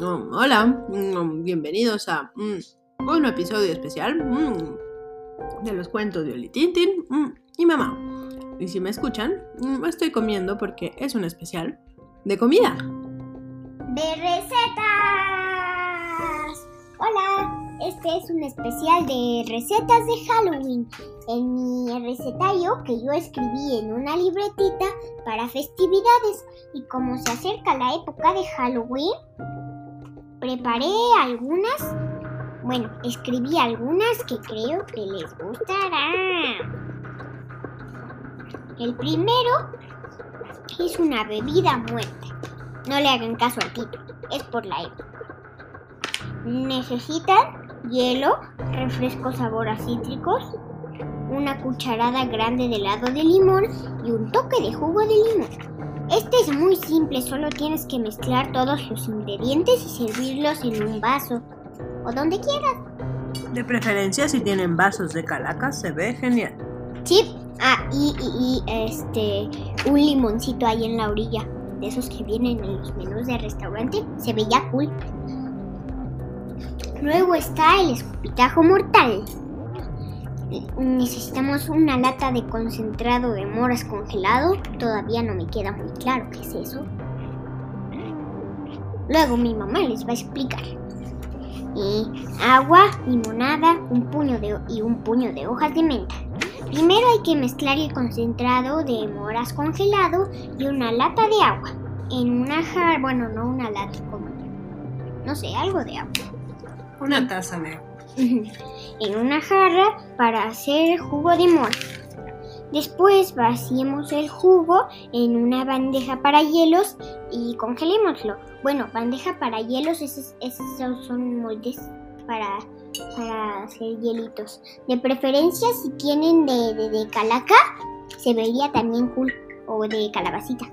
Mm, hola, mm, bienvenidos a mm, un episodio especial de los cuentos de Oli Tintin y mamá. Y si me escuchan, estoy comiendo porque es un especial de comida. De recetas. Hola, este es un especial de recetas de Halloween. En mi recetario que yo escribí en una libretita para festividades. Y como se acerca la época de Halloween, preparé algunas. Bueno, escribí algunas que creo que les gustarán. El primero es una bebida muerta. No le hagan caso al título, es por la época. Necesitan hielo, refresco sabor a cítricos, una cucharada grande de helado de limón y un toque de jugo de limón. Este es muy simple, solo tienes que mezclar todos los ingredientes y servirlos en un vaso o donde quieras. De preferencia si tienen vasos de calacas se ve genial. Sí, ah, y, y, este, un limoncito ahí en la orilla, de esos que vienen en los menús de restaurante, se veía cool. Luego está el escupitajo mortal. Necesitamos una lata de concentrado de moras congelado. Todavía no me queda muy claro qué es eso. Luego mi mamá les va a explicar. agua, limonada, un puño de, y un puño de hojas de menta. Primero hay que mezclar el concentrado de moras congelado y una lata de agua. En una jarra, bueno, no una lata, como, no sé, algo de agua. Una taza de agua. en una jarra para hacer jugo de mora. Después vaciemos el jugo en una bandeja para hielos y congelémoslo. Bueno, bandeja para hielos, esos, son moldes para, para, hacer hielitos. De preferencia, si tienen de, de, calaca, se vería también cool. O de calabacita.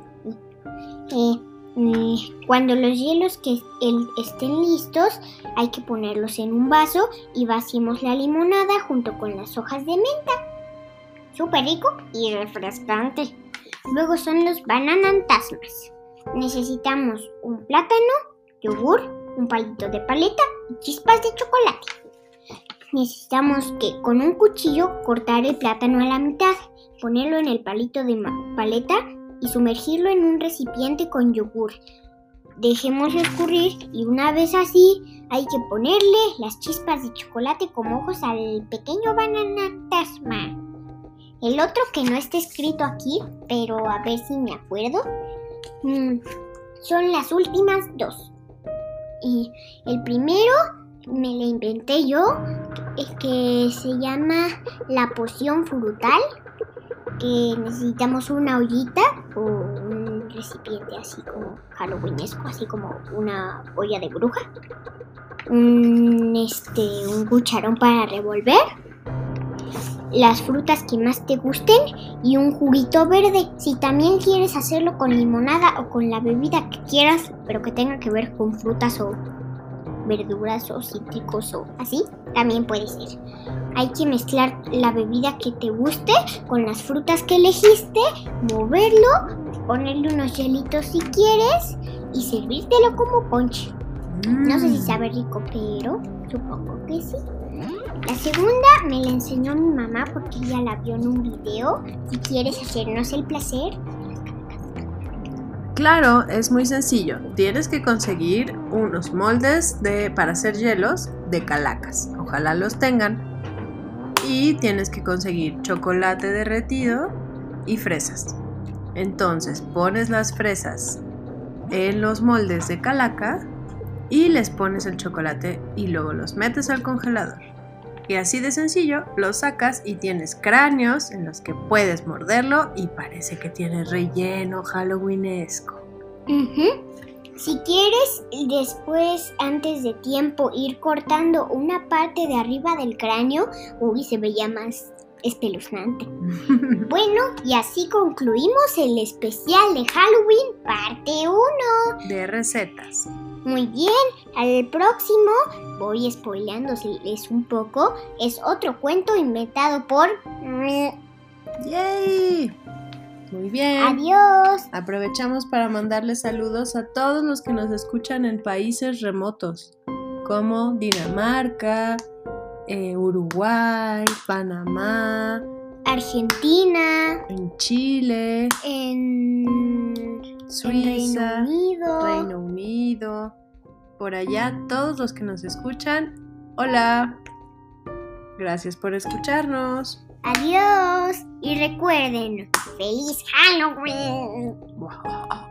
Eh, cuando los hielos estén listos, hay que ponerlos en un vaso y vaciemos la limonada junto con las hojas de menta. Súper rico y refrescante. Luego son los bananantasmas. Necesitamos un plátano, yogur, un palito de paleta y chispas de chocolate. Necesitamos que con un cuchillo cortar el plátano a la mitad, ponerlo en el palito de paleta y sumergirlo en un recipiente con yogur. Dejémoslo escurrir y una vez así hay que ponerle las chispas de chocolate como ojos al pequeño bananatasma. El otro que no está escrito aquí, pero a ver si me acuerdo, mm, son las últimas dos. Y el primero me lo inventé yo, que se llama la poción frutal que necesitamos una ollita o un recipiente así como halloweenesco, así como una olla de bruja, un, este, un cucharón para revolver, las frutas que más te gusten y un juguito verde. Si también quieres hacerlo con limonada o con la bebida que quieras, pero que tenga que ver con frutas o verduras o cítricos o así, también puede ser. Hay que mezclar la bebida que te guste con las frutas que elegiste, moverlo, ponerle unos hielitos si quieres y servírtelo como ponche. No sé si sabe rico, pero supongo que sí. La segunda me la enseñó mi mamá porque ella la vio en un video. Si quieres hacernos el placer, Claro, es muy sencillo. Tienes que conseguir unos moldes de, para hacer hielos de calacas. Ojalá los tengan. Y tienes que conseguir chocolate derretido y fresas. Entonces pones las fresas en los moldes de calaca y les pones el chocolate y luego los metes al congelador. Y así de sencillo lo sacas y tienes cráneos en los que puedes morderlo y parece que tiene relleno halloweenesco. Si quieres después, antes de tiempo, ir cortando una parte de arriba del cráneo, uy, se veía más espeluznante. bueno, y así concluimos el especial de Halloween, parte 1. De recetas. Muy bien, al próximo, voy spoileándoles un poco, es otro cuento inventado por... ¡Yay! Muy bien. Adiós. Aprovechamos para mandarles saludos a todos los que nos escuchan en países remotos, como Dinamarca, eh, Uruguay, Panamá, Argentina, en Chile, en, en Suiza, Reino Unido. Reino Unido. Por allá, todos los que nos escuchan, hola. Gracias por escucharnos. Adiós. Y recuerden, ¡Feliz Halloween! Wow.